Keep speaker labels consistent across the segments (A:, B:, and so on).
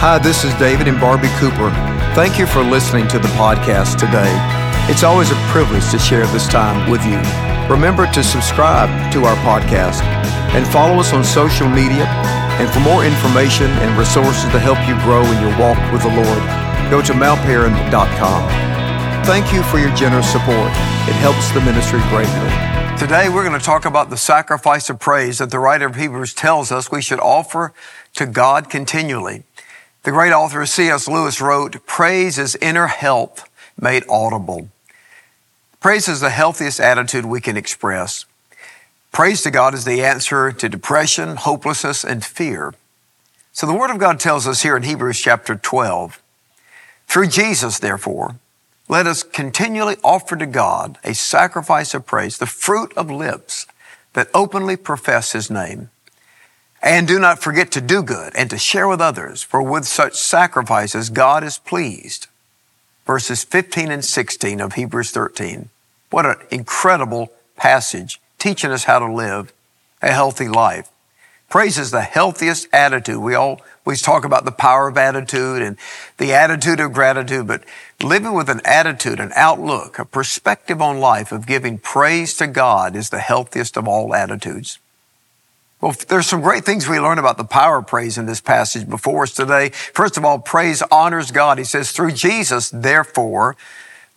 A: Hi, this is David and Barbie Cooper. Thank you for listening to the podcast today. It's always a privilege to share this time with you. Remember to subscribe to our podcast and follow us on social media. And for more information and resources to help you grow in your walk with the Lord, go to mountparan.com. Thank you for your generous support. It helps the ministry greatly. Today, we're going to talk about the sacrifice of praise that the writer of Hebrews tells us we should offer to God continually. The great author C.S. Lewis wrote, Praise is inner health made audible. Praise is the healthiest attitude we can express. Praise to God is the answer to depression, hopelessness, and fear. So the Word of God tells us here in Hebrews chapter 12, through Jesus, therefore, let us continually offer to God a sacrifice of praise, the fruit of lips that openly profess His name. And do not forget to do good and to share with others, for with such sacrifices God is pleased. Verses 15 and 16 of Hebrews 13. What an incredible passage teaching us how to live a healthy life. Praise is the healthiest attitude. We all always talk about the power of attitude and the attitude of gratitude, but living with an attitude, an outlook, a perspective on life of giving praise to God is the healthiest of all attitudes. Well, there's some great things we learn about the power of praise in this passage before us today. First of all, praise honors God. He says, through Jesus, therefore,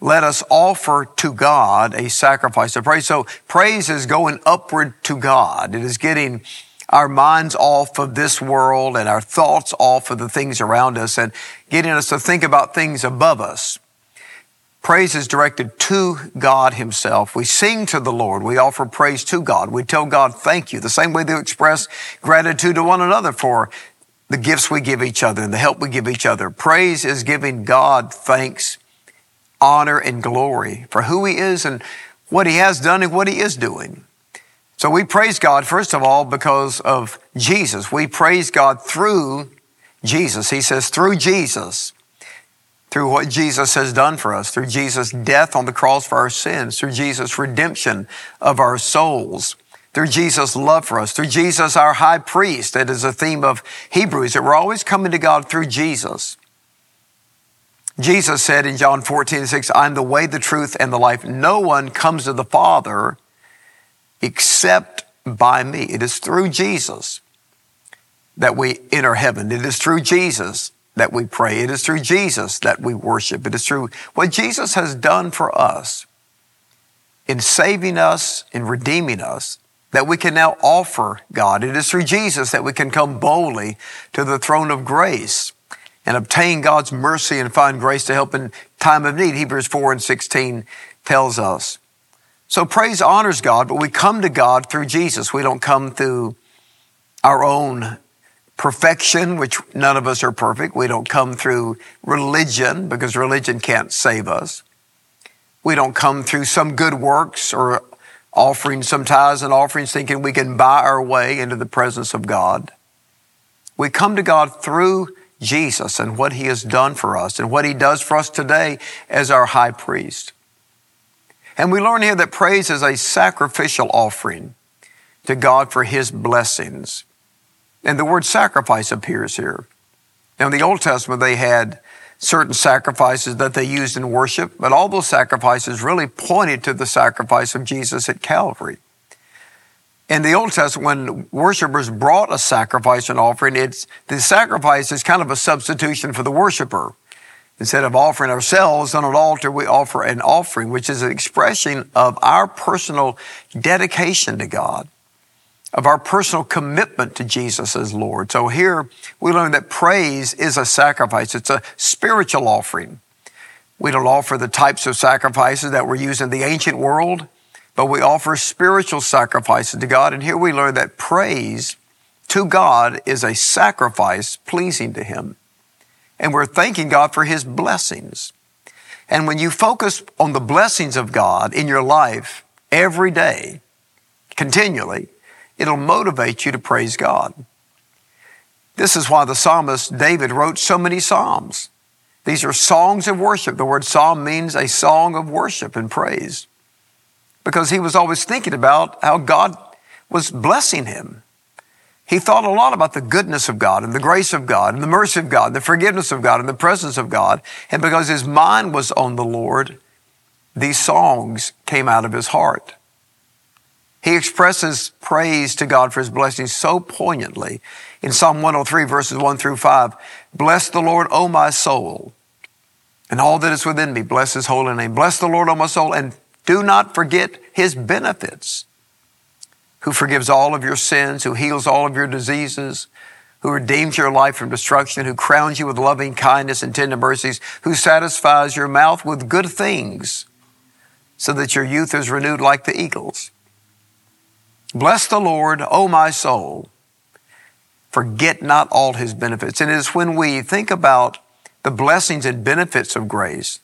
A: let us offer to God a sacrifice of praise. So praise is going upward to God. It is getting our minds off of this world and our thoughts off of the things around us and getting us to think about things above us. Praise is directed to God Himself. We sing to the Lord. We offer praise to God. We tell God thank you. The same way they express gratitude to one another for the gifts we give each other and the help we give each other. Praise is giving God thanks, honor, and glory for who He is and what He has done and what He is doing. So we praise God, first of all, because of Jesus. We praise God through Jesus. He says, through Jesus through what Jesus has done for us, through Jesus' death on the cross for our sins, through Jesus' redemption of our souls, through Jesus' love for us, through Jesus, our high priest. That is a theme of Hebrews, that we're always coming to God through Jesus. Jesus said in John 14, 6, I'm the way, the truth, and the life. No one comes to the Father except by me. It is through Jesus that we enter heaven. It is through Jesus that we pray. It is through Jesus that we worship. It is through what Jesus has done for us in saving us, in redeeming us, that we can now offer God. It is through Jesus that we can come boldly to the throne of grace and obtain God's mercy and find grace to help in time of need. Hebrews 4 and 16 tells us. So praise honors God, but we come to God through Jesus. We don't come through our own perfection, which none of us are perfect. We don't come through religion because religion can't save us. We don't come through some good works or offering some tithes and offerings thinking we can buy our way into the presence of God. We come to God through Jesus and what He has done for us and what He does for us today as our high priest. And we learn here that praise is a sacrificial offering to God for His blessings. And the word sacrifice appears here. Now, in the Old Testament, they had certain sacrifices that they used in worship, but all those sacrifices really pointed to the sacrifice of Jesus at Calvary. In the Old Testament, when worshipers brought a sacrifice and offering, it's, the sacrifice is kind of a substitution for the worshiper. Instead of offering ourselves on an altar, we offer an offering, which is an expression of our personal dedication to God of our personal commitment to Jesus as Lord. So here we learn that praise is a sacrifice. It's a spiritual offering. We don't offer the types of sacrifices that were used in the ancient world, but we offer spiritual sacrifices to God. And here we learn that praise to God is a sacrifice pleasing to Him. And we're thanking God for His blessings. And when you focus on the blessings of God in your life every day, continually, It'll motivate you to praise God. This is why the psalmist David wrote so many psalms. These are songs of worship. The word psalm means a song of worship and praise because he was always thinking about how God was blessing him. He thought a lot about the goodness of God and the grace of God and the mercy of God, and the forgiveness of God and the presence of God. And because his mind was on the Lord, these songs came out of his heart. He expresses praise to God for his blessings so poignantly in Psalm 103 verses 1 through 5. Bless the Lord, O my soul, and all that is within me. Bless his holy name. Bless the Lord, O my soul, and do not forget his benefits, who forgives all of your sins, who heals all of your diseases, who redeems your life from destruction, who crowns you with loving kindness and tender mercies, who satisfies your mouth with good things, so that your youth is renewed like the eagles. Bless the Lord, O my soul. Forget not all his benefits. And it is when we think about the blessings and benefits of grace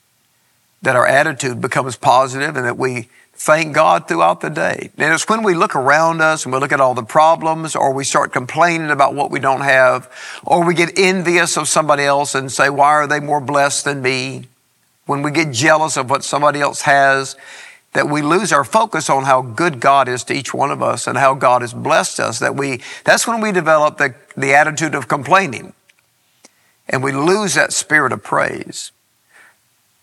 A: that our attitude becomes positive and that we thank God throughout the day. And it's when we look around us and we look at all the problems or we start complaining about what we don't have or we get envious of somebody else and say, why are they more blessed than me? When we get jealous of what somebody else has that we lose our focus on how good God is to each one of us and how God has blessed us, that we, that's when we develop the, the attitude of complaining. And we lose that spirit of praise.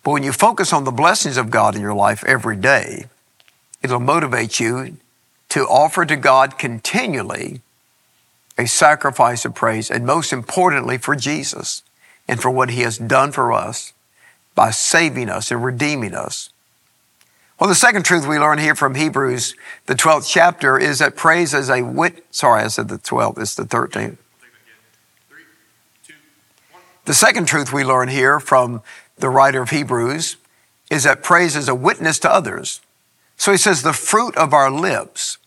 A: But when you focus on the blessings of God in your life every day, it'll motivate you to offer to God continually a sacrifice of praise, and most importantly, for Jesus and for what He has done for us by saving us and redeeming us well, the second truth we learn here from Hebrews, the 12th chapter, is that praise is a wit. Sorry, I said the 12th, it's the 13th. The second truth we learn here from the writer of Hebrews is that praise is a witness to others. So he says, the fruit of our lips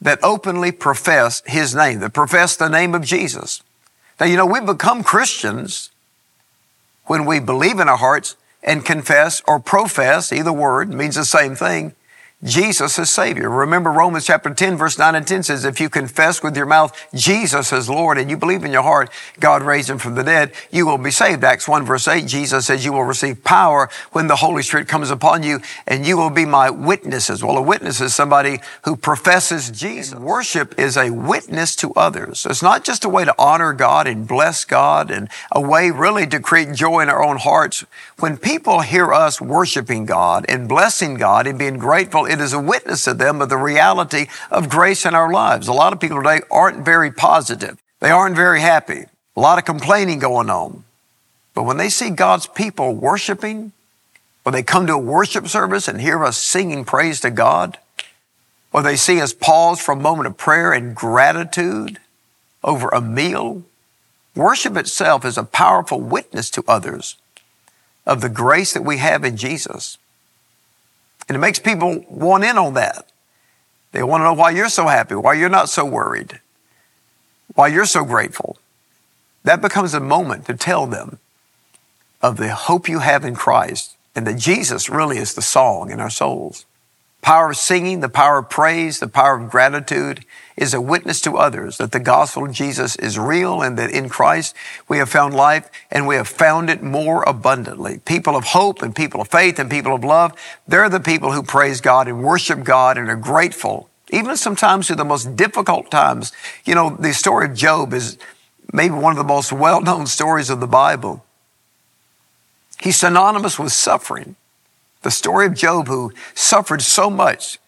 A: that openly profess his name, that profess the name of Jesus. Now, you know, we become Christians when we believe in our hearts and confess or profess, either word means the same thing, Jesus is Savior. Remember Romans chapter 10 verse 9 and 10 says, if you confess with your mouth Jesus is Lord and you believe in your heart God raised him from the dead, you will be saved. Acts 1 verse 8, Jesus says you will receive power when the Holy Spirit comes upon you and you will be my witnesses. Well, a witness is somebody who professes Jesus. Worship is a witness to others. So it's not just a way to honor God and bless God and a way really to create joy in our own hearts. When people hear us worshiping God and blessing God and being grateful it is a witness to them of the reality of grace in our lives. A lot of people today aren't very positive. They aren't very happy. A lot of complaining going on. But when they see God's people worshiping, or they come to a worship service and hear us singing praise to God, or they see us pause for a moment of prayer and gratitude over a meal, worship itself is a powerful witness to others of the grace that we have in Jesus. And it makes people want in on that. They want to know why you're so happy, why you're not so worried, why you're so grateful. That becomes a moment to tell them of the hope you have in Christ and that Jesus really is the song in our souls power of singing, the power of praise, the power of gratitude is a witness to others that the gospel of Jesus is real and that in Christ we have found life and we have found it more abundantly. People of hope and people of faith and people of love, they're the people who praise God and worship God and are grateful. Even sometimes through the most difficult times. You know, the story of Job is maybe one of the most well-known stories of the Bible. He's synonymous with suffering. The story of Job, who suffered so much,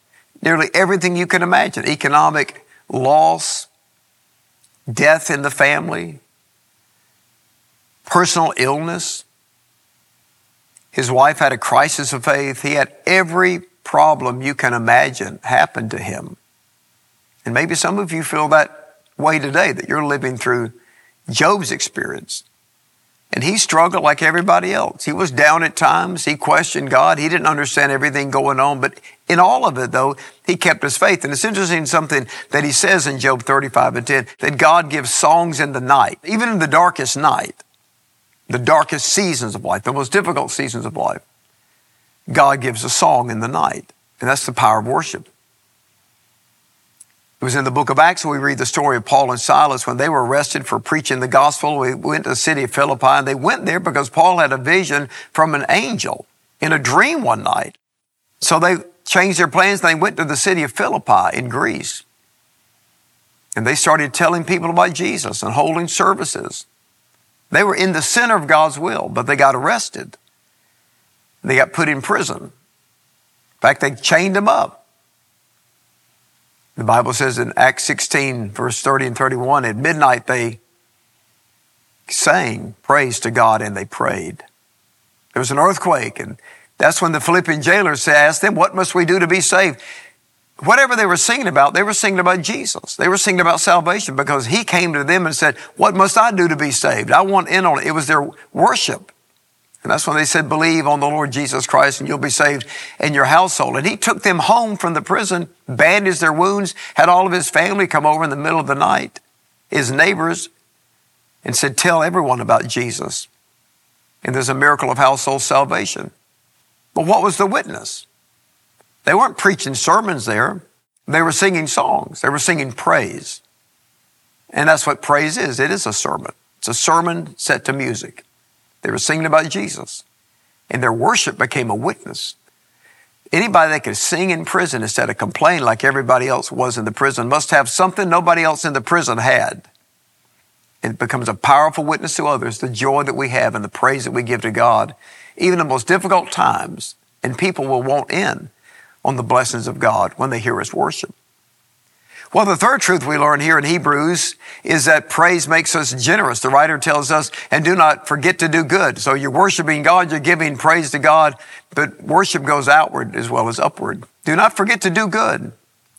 A: nearly everything you can imagine economic loss, death in the family, personal illness. His wife had a crisis of faith. He had every problem you can imagine happen to him. And maybe some of you feel that way today, that you're living through Job's experience. And he struggled like everybody else. He was down at times. He questioned God. He didn't understand everything going on. But in all of it, though, he kept his faith. And it's interesting something that he says in Job 35 and 10, that God gives songs in the night, even in the darkest night, the darkest seasons of life, the most difficult seasons of life. God gives a song in the night. And that's the power of worship. It was in the book of Acts where we read the story of Paul and Silas when they were arrested for preaching the gospel. We went to the city of Philippi and they went there because Paul had a vision from an angel in a dream one night. So they changed their plans. They went to the city of Philippi in Greece. And they started telling people about Jesus and holding services. They were in the center of God's will, but they got arrested. They got put in prison. In fact, they chained them up. The Bible says in Acts 16, verse 30 and 31, at midnight they sang praise to God and they prayed. There was an earthquake, and that's when the Philippian jailers asked them, What must we do to be saved? Whatever they were singing about, they were singing about Jesus. They were singing about salvation because He came to them and said, What must I do to be saved? I want in on it. It was their worship. And that's when they said, Believe on the Lord Jesus Christ and you'll be saved in your household. And He took them home from the prison, bandaged their wounds, had all of His family come over in the middle of the night, His neighbors, and said, Tell everyone about Jesus. And there's a miracle of household salvation. But what was the witness? They weren't preaching sermons there. They were singing songs. They were singing praise. And that's what praise is. It is a sermon. It's a sermon set to music. They were singing about Jesus. And their worship became a witness. Anybody that could sing in prison instead of complain like everybody else was in the prison must have something nobody else in the prison had. It becomes a powerful witness to others, the joy that we have and the praise that we give to God, even in the most difficult times. And people will want in on the blessings of God when they hear us worship. Well, the third truth we learn here in Hebrews is that praise makes us generous. The writer tells us, and do not forget to do good. So you're worshiping God, you're giving praise to God, but worship goes outward as well as upward. Do not forget to do good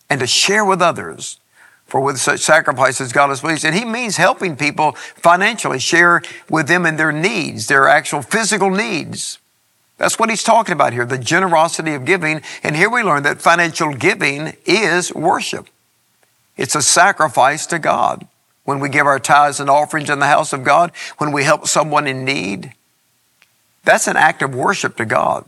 A: and to share with others. For with such sacrifices, God is pleased. And He means helping people financially, share with them in their needs, their actual physical needs. That's what he's talking about here, the generosity of giving. And here we learn that financial giving is worship. It's a sacrifice to God. When we give our tithes and offerings in the house of God, when we help someone in need, that's an act of worship to God.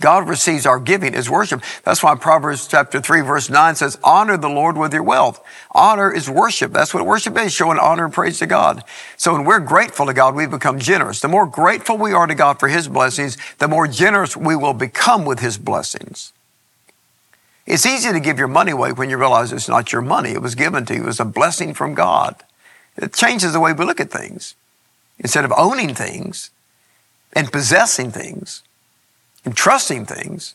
A: God receives our giving as worship. That's why Proverbs chapter 3 verse 9 says, honor the Lord with your wealth. Honor is worship. That's what worship is, showing honor and praise to God. So when we're grateful to God, we become generous. The more grateful we are to God for His blessings, the more generous we will become with His blessings. It's easy to give your money away when you realize it's not your money. It was given to you. It was a blessing from God. It changes the way we look at things. Instead of owning things and possessing things, and trusting things,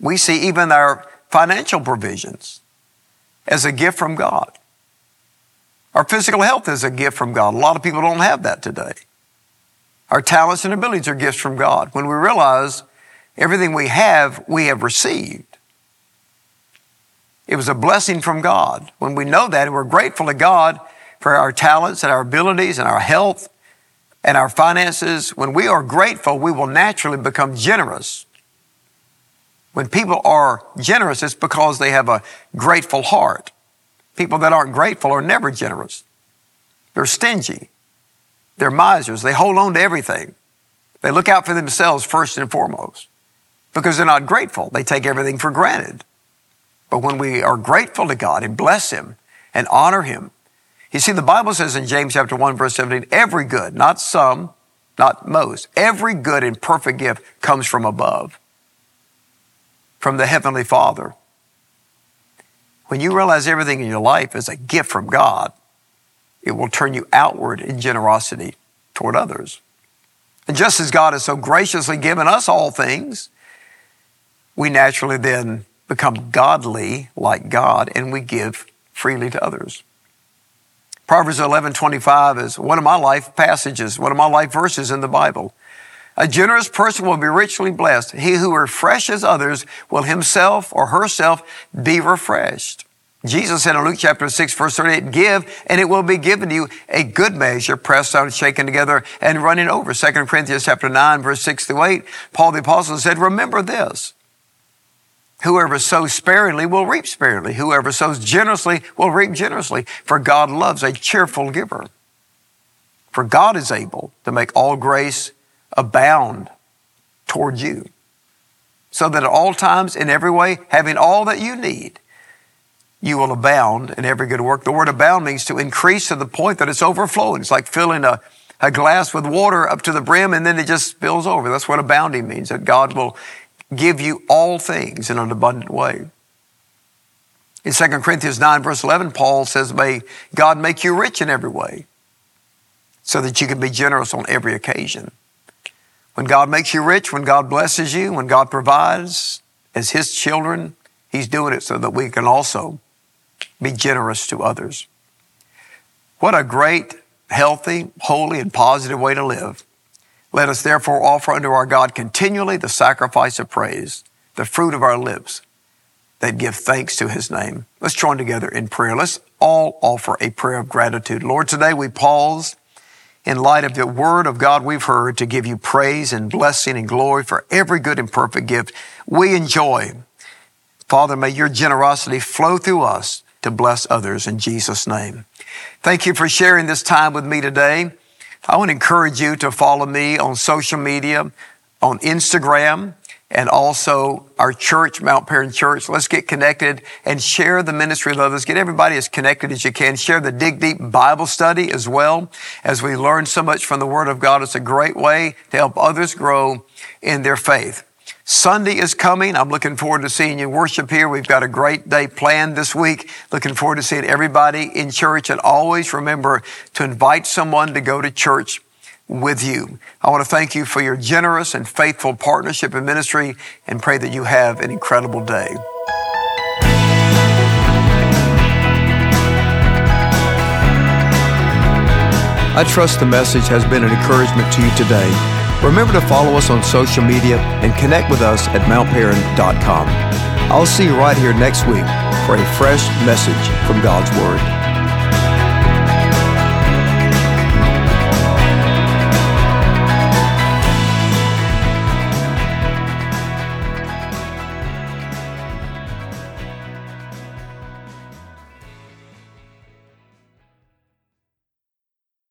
A: we see even our financial provisions as a gift from God. Our physical health is a gift from God. A lot of people don't have that today. Our talents and abilities are gifts from God. When we realize everything we have, we have received. It was a blessing from God. When we know that and we're grateful to God for our talents and our abilities and our health and our finances, when we are grateful, we will naturally become generous. When people are generous, it's because they have a grateful heart. People that aren't grateful are never generous. They're stingy. They're misers. They hold on to everything. They look out for themselves first and foremost because they're not grateful. They take everything for granted. But when we are grateful to God and bless Him and honor Him, you see, the Bible says in James chapter 1 verse 17, every good, not some, not most, every good and perfect gift comes from above, from the Heavenly Father. When you realize everything in your life is a gift from God, it will turn you outward in generosity toward others. And just as God has so graciously given us all things, we naturally then become godly like God and we give freely to others. Proverbs 11, 25 is one of my life passages, one of my life verses in the Bible. A generous person will be richly blessed. He who refreshes others will himself or herself be refreshed. Jesus said in Luke chapter 6 verse 38, give and it will be given to you a good measure, pressed down, shaken together and running over. 2 Corinthians chapter 9 verse 6 to 8, Paul the apostle said, remember this. Whoever sows sparingly will reap sparingly. Whoever sows generously will reap generously. For God loves a cheerful giver. For God is able to make all grace abound toward you. So that at all times, in every way, having all that you need, you will abound in every good work. The word abound means to increase to the point that it's overflowing. It's like filling a, a glass with water up to the brim and then it just spills over. That's what abounding means, that God will give you all things in an abundant way. In 2 Corinthians 9, verse 11, Paul says, May God make you rich in every way so that you can be generous on every occasion. When God makes you rich, when God blesses you, when God provides as His children, He's doing it so that we can also be generous to others. What a great, healthy, holy, and positive way to live. Let us therefore offer unto our God continually the sacrifice of praise, the fruit of our lips that give thanks to his name. Let's join together in prayer. Let's all offer a prayer of gratitude. Lord, today we pause in light of the word of God we've heard to give you praise and blessing and glory for every good and perfect gift we enjoy. Father, may your generosity flow through us to bless others in Jesus' name. Thank you for sharing this time with me today. I want to encourage you to follow me on social media, on Instagram, and also our church, Mount Paran Church. Let's get connected and share the ministry of others. Get everybody as connected as you can. Share the Dig Deep Bible study as well as we learn so much from the Word of God. It's a great way to help others grow in their faith. Sunday is coming. I'm looking forward to seeing you worship here. We've got a great day planned this week. Looking forward to seeing everybody in church and always remember to invite someone to go to church with you. I want to thank you for your generous and faithful partnership and ministry and pray that you have an incredible day. I trust the message has been an encouragement to you today. Remember to follow us on social media and connect with us at mountparan.com. I'll see you right here next week for a fresh message from God's Word.